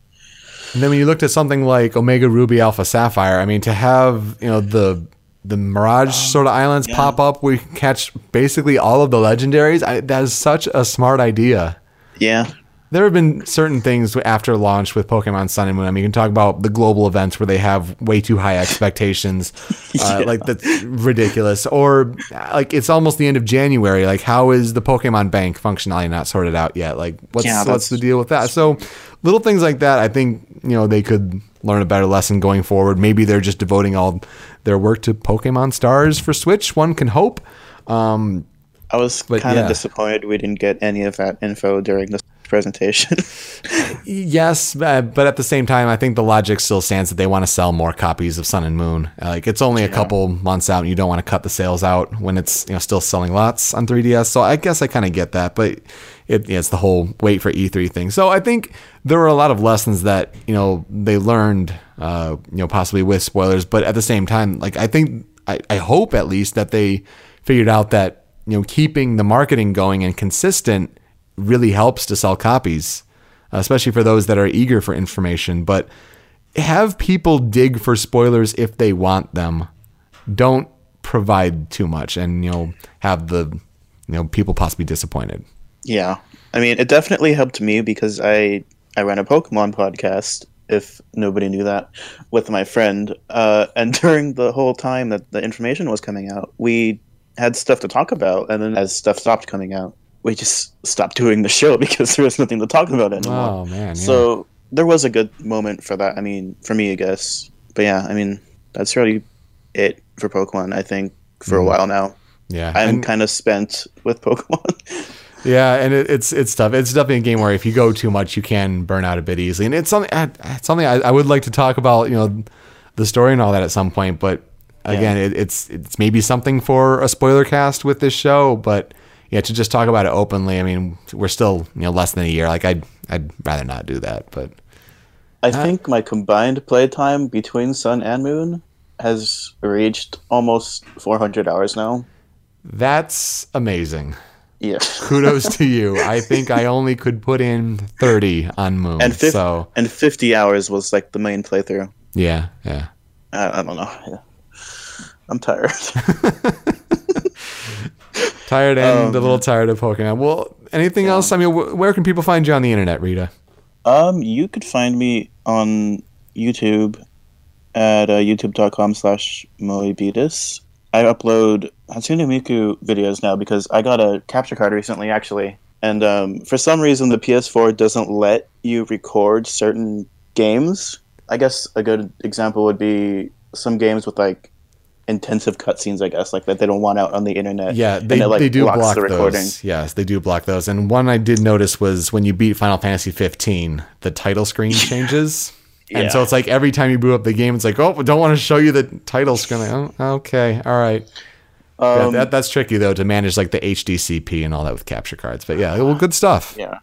And then when you looked at something like Omega Ruby Alpha Sapphire, I mean, to have you know the the Mirage sort of islands yeah. pop up We catch basically all of the legendaries, I, that is such a smart idea. Yeah. There have been certain things after launch with Pokemon Sun and Moon. I mean, you can talk about the global events where they have way too high expectations, uh, Yeah. like that's ridiculous. Or like it's almost the end of January. Like, how is the Pokemon Bank functionality not sorted out yet? Like, what's Yeah, what's the deal with that? So, little things like that. I think you know they could learn a better lesson going forward. Maybe they're just devoting all their work to Pokemon Stars for Switch. One can hope. Um, I was kind of yeah. disappointed we didn't get any of that info during this presentation. Yes, but at the same time, I think the logic still stands that they want to sell more copies of Sun and Moon. Like it's only a couple months out, and you don't want to cut the sales out when it's you know still selling lots on 3DS. So I guess I kind of get that, but it, yeah, it's the whole wait for E3 thing. So I think there were a lot of lessons that you know they learned, uh, you know, possibly with spoilers. But at the same time, like I think I, I hope at least that they figured out that you know keeping the marketing going and consistent really helps to sell copies especially for those that are eager for information. But have people dig for spoilers if they want them. Don't provide too much, and you'll have the you know people possibly disappointed. yeah, I mean, it definitely helped me because I I ran a Pokemon podcast. If nobody knew that, with my friend, uh, and during the whole time that the information was coming out, we had stuff to talk about, and then as stuff stopped coming out, we just stopped doing the show because there was nothing to talk about anymore. Oh man, yeah. So there was a good moment for that. I mean, for me, I guess. But yeah, I mean, that's really it for Pokemon. I think for a while now, yeah, I'm Mm-hmm. and- kind of spent with Pokemon. Yeah, and it, it's it's tough. It's definitely a game where if you go too much, you can burn out a bit easily. And it's something I- it's something I, I would like to talk about. You know, the story and all that at some point. But again, it, it's it's maybe something for a spoiler cast with this show. But yeah, to just talk about it openly. I mean, we're still you know less than a year. Like I'd I'd rather not do that. But I uh, think my combined playtime between Sun and Moon has reached almost 400 hours now. that's amazing. Yeah. Kudos to you. I think I only could put in thirty on Moon. And, fif- so and 50 hours was like the main playthrough. yeah, yeah. I, I don't know. Yeah. I'm tired. Tired and a Um, little tired of Pokemon. Well, anything else? I mean, wh- where can people find you on the internet, Rita? Um, you could find me on YouTube at uh, youtube.com slash moebeatus. I upload Hatsune Miku videos now because I got a capture card recently, actually. And um, for some reason, the PS4 doesn't let you record certain games. I guess a good example would be some games with like intensive cutscenes, I guess, like that they don't want out on the internet. Yeah, they, it, like, they do block the recording. those. Yes, they do block those. And one I did notice was when you beat Final Fantasy 15, the title screen changes. And so it's like every time you boot up the game, it's like, oh, we don't want to show you the title screen. Like, oh, okay, all right. Yeah, Um, that, that's tricky though to manage like the HDCP and all that with capture cards. But yeah, well, good stuff. yeah.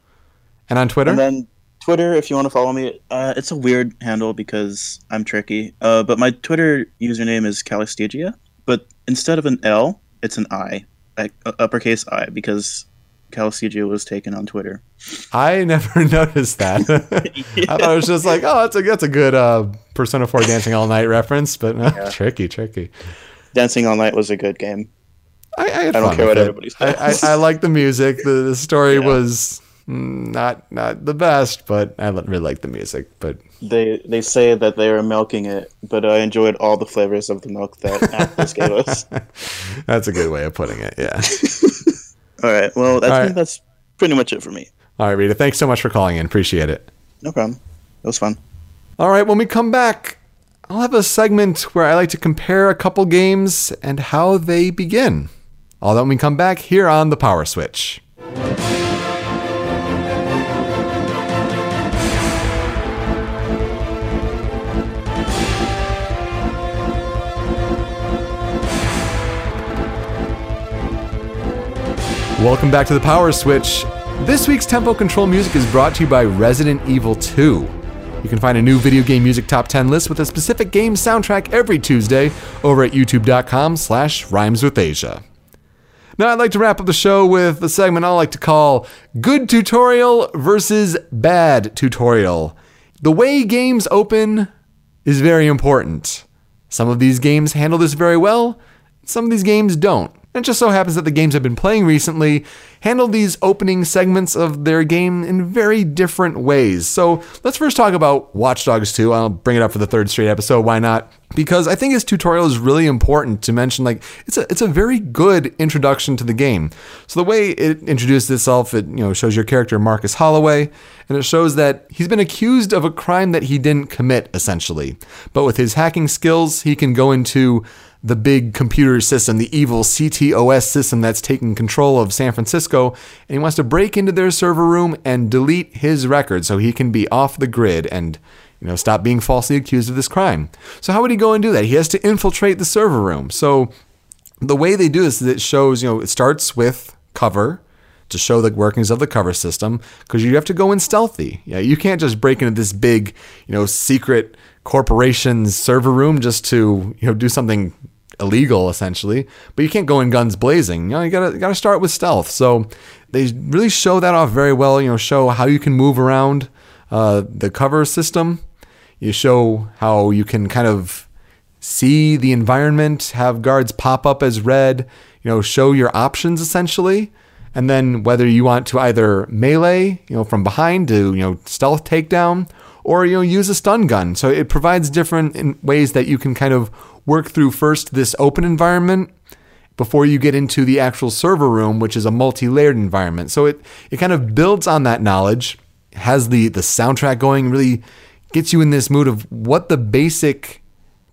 And on Twitter, And then Twitter, if you want to follow me, uh, it's a weird handle because I'm tricky. Uh, but my Twitter username is Calistegia, but instead of an L, it's an I, like uh, uppercase I, because Calistegia was taken on Twitter. I never noticed that. I thought it was just like, oh, that's a that's a good uh, Persona 4 Dancing All Night reference, but uh, tricky, tricky. Dancing All Night was a good game. I, I, I don't care what it. everybody I, says. I, I like the music. The, the story Yeah. was Mm, not not the best, but I really like the music. But They they say that they were milking it, but I enjoyed all the flavors of the milk that Atlus gave us. that's a good way of putting it. Yeah. All right, well, that's right. that's pretty much it for me. All right, Rita. Thanks so much for calling in. Appreciate it. No problem. It was fun. All right, when we come back, I'll have a segment where I like to compare a couple games and how they begin. All that when we come back here on the PowerSwitch. Welcome back to the PowerSwitch. This week's tempo control music is brought to you by Resident Evil 2. You can find a new video game music top 10 list with a specific game soundtrack every Tuesday over at youtube.com slash rhymes with Asia. Now I'd like to wrap up the show with a segment I like to call Good Tutorial versus Bad Tutorial. The way games open is very important. Some of these games handle this very well, some of these games don't. And it just so happens that the games I've been playing recently handle these opening segments of their game in very different ways. So let's first talk about Watch Dogs 2. I'll bring it up for the third straight episode. Why not? Because I think this tutorial is really important to mention. Like it's a it's a very good introduction to the game. So the way it introduces itself, it you know shows your character Marcus Holloway, and it shows that he's been accused of a crime that he didn't commit, essentially. But with his hacking skills, he can go into the big computer system, the evil CTOS system that's taking control of San Francisco, and he wants to break into their server room and delete his record so he can be off the grid and you know stop being falsely accused of this crime. So how would he go and do that? He has to infiltrate the server room. So the way they do this is it shows, you know, it starts with cover to show the workings of the cover system because you have to go in stealthy. Yeah, you can't just break into this big, you know, secret corporation's server room just to, you know, do something illegal essentially, but you can't go in guns blazing. You know, you gotta you gotta start with stealth. So they really show that off very well. You know, show how you can move around uh, the cover system. You show how you can kind of see the environment, have guards pop up as red. You know, show your options essentially. And then whether you want to either melee, you know, from behind to, you know, stealth takedown, or you know, use a stun gun. So it provides different ways that you can kind of work through first this open environment before you get into the actual server room, which is a multi-layered environment. So it it kind of builds on that knowledge, has the the soundtrack going, really gets you in this mood of what the basic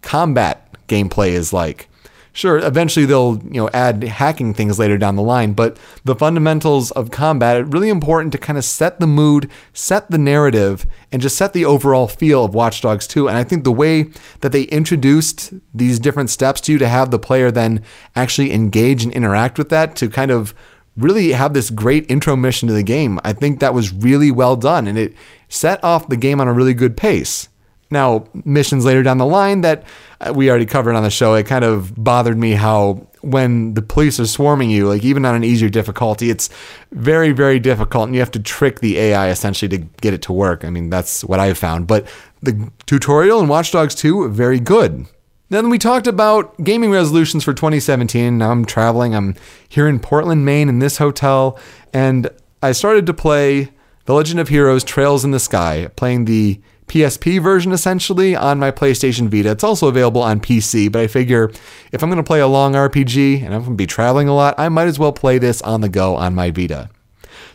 combat gameplay is like. Sure, eventually they'll you know add hacking things later down the line, but the fundamentals of combat are really important to kind of set the mood, set the narrative, and just set the overall feel of Watch Dogs 2. And I think the way that they introduced these different steps to you to have the player then actually engage and interact with that to kind of really have this great intro mission to the game, I think that was really well done and it set off the game on a really good pace. Now, missions later down the line that uh, we already covered on the show, it kind of bothered me how when the police are swarming you, like even on an easier difficulty, it's very, very difficult and you have to trick the AI essentially to get it to work. I mean, that's what I've found. But the tutorial in Watch Dogs 2, very good. Then we talked about gaming resolutions for 2017. Now I'm traveling. I'm here in Portland, Maine, in this hotel, and I started to play The Legend of Heroes Trails in the Sky, playing the PSP version essentially on my PlayStation Vita. It's also available on PC, but I figure if I'm going to play a long RPG and I'm going to be traveling a lot, I might as well play this on the go on my Vita.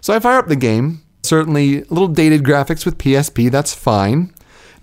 So I fire up the game. Certainly, little dated graphics with PSP, that's fine.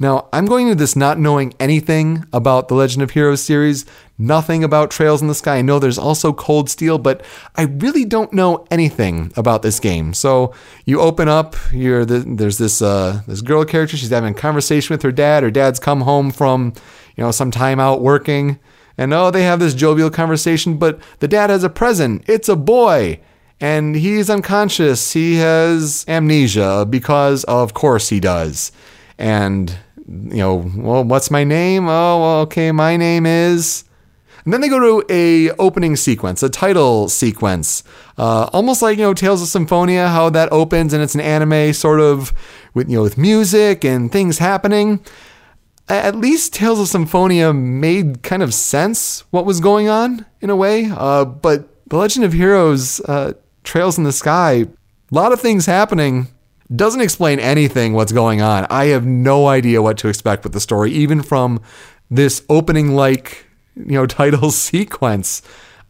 Now, I'm going into this not knowing anything about the Legend of Heroes series, nothing about Trails in the Sky. I know there's also Cold Steel, but I really don't know anything about this game. So you open up, you're the, there's this uh, this girl character. She's having a conversation with her dad. Her dad's come home from you know some time out working, and oh, they have this jovial conversation. But the dad has a present. It's a boy. And he's unconscious. He has amnesia because, of course, he does. And you know, well, what's my name? Oh, okay, my name is. And then they go to a opening sequence, a title sequence, uh, almost like you know Tales of Symphonia, how that opens and it's an anime sort of with you know with music and things happening. At least Tales of Symphonia made kind of sense what was going on in a way, uh, but The Legend of Heroes, uh, Trails in the Sky, a lot of things happening doesn't explain anything what's going on. I have no idea what to expect with the story, even from this opening like you know title sequence.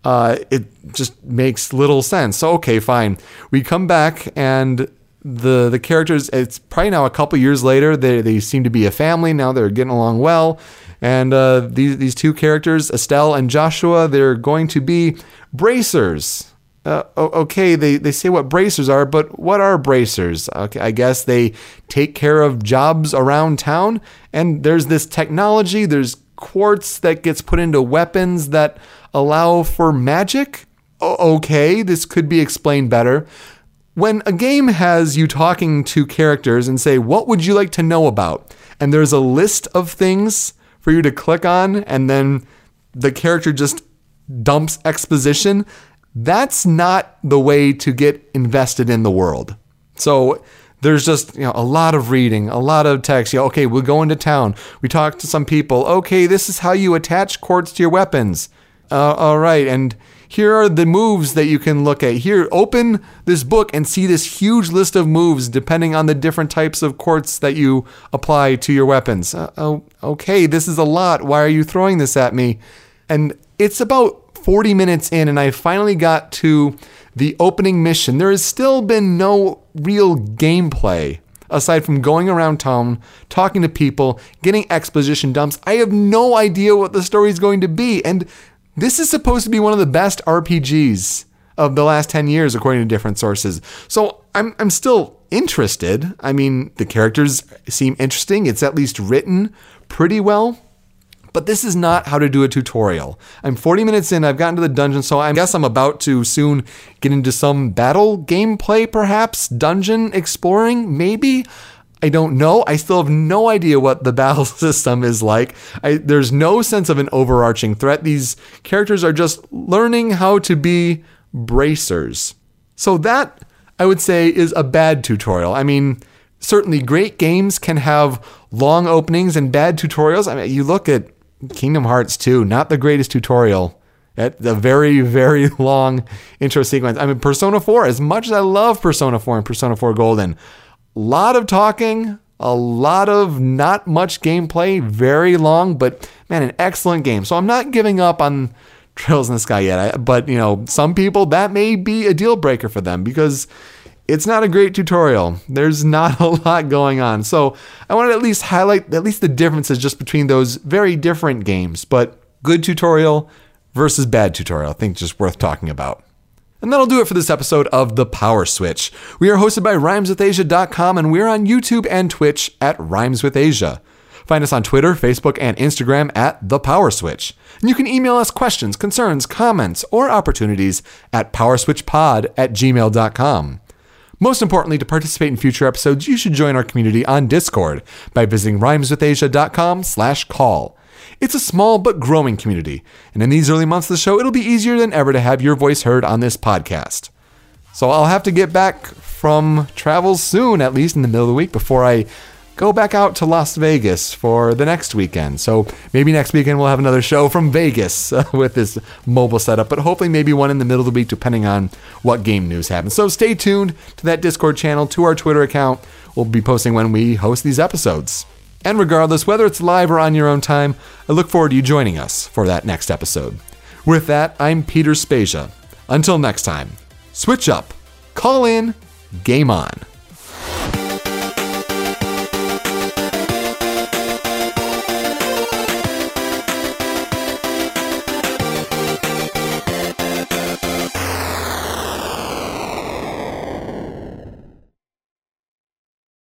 Uh, it just makes little sense. So okay, fine. We come back and the the characters. It's probably now a couple years later. They they seem to be a family now. They're getting along well. And uh, these these two characters, Estelle and Joshua, they're going to be bracers uh, okay, they, they say what bracers are, but what are bracers? Okay, I guess they take care of jobs around town, and there's this technology, there's quartz that gets put into weapons that allow for magic. O- okay, this could be explained better. When a game has you talking to characters and say, What would you like to know about? And there's a list of things for you to click on, and then the character just dumps exposition that's not the way to get invested in the world. So there's just you know a lot of reading, a lot of text. Yeah, okay, we'll go into town. We talk to some people. Okay, this is how you attach quartz to your weapons. Uh, all right, and here are the moves that you can look at. Here, open this book and see this huge list of moves depending on the different types of quartz that you apply to your weapons. Uh, oh, okay, this is a lot. Why are you throwing this at me? And it's about 40 minutes in, and I finally got to the opening mission. There has still been no real gameplay aside from going around town, talking to people, getting exposition dumps. I have no idea what the story is going to be. And this is supposed to be one of the best RPGs of the last 10 years, according to different sources. So I'm, I'm still interested. I mean, the characters seem interesting. It's at least written pretty well. But this is not how to do a tutorial. I'm 40 minutes in, I've gotten to the dungeon, so I guess I'm about to soon get into some battle gameplay, perhaps? Dungeon exploring, maybe? I don't know. I still have no idea what the battle system is like. I, there's no sense of an overarching threat. These characters are just learning how to be bracers. So, that I would say is a bad tutorial. I mean, certainly great games can have long openings and bad tutorials. I mean, you look at Kingdom Hearts 2, not the greatest tutorial. At the very, very long intro sequence. I mean, Persona 4, as much as I love Persona 4 and Persona 4 Golden, a lot of talking, a lot of not much gameplay, very long, but man, an excellent game. So I'm not giving up on Trails in the Sky yet. I, but, you know, some people, that may be a deal breaker for them because it's not a great tutorial. There's not a lot going on. So I want to at least highlight at least the differences just between those very different games. But good tutorial versus bad tutorial, I think just worth talking about. And that'll do it for this episode of The PowerSwitch. We are hosted by rhymeswithasia.com and we're on YouTube and Twitch at Rhymes with Asia. Find us on Twitter, Facebook, and Instagram at The PowerSwitch. And you can email us questions, concerns, comments, or opportunities at powerswitchpod at gmail.com. Most importantly, to participate in future episodes, you should join our community on Discord by visiting rhymeswithasia.com slash call. It's a small but growing community, and in these early months of the show, it'll be easier than ever to have your voice heard on this podcast. So I'll have to get back from travels soon, at least in the middle of the week, before I go back out to Las Vegas for the next weekend. So maybe next weekend we'll have another show from Vegas uh, with this mobile setup, but hopefully maybe one in the middle of the week, depending on what game news happens. So stay tuned to that Discord channel, to our Twitter account. We'll be posting when we host these episodes. And regardless, whether it's live or on your own time, I look forward to you joining us for that next episode. With that, I'm Peter Spezia. Until next time, switch up, call in, game on.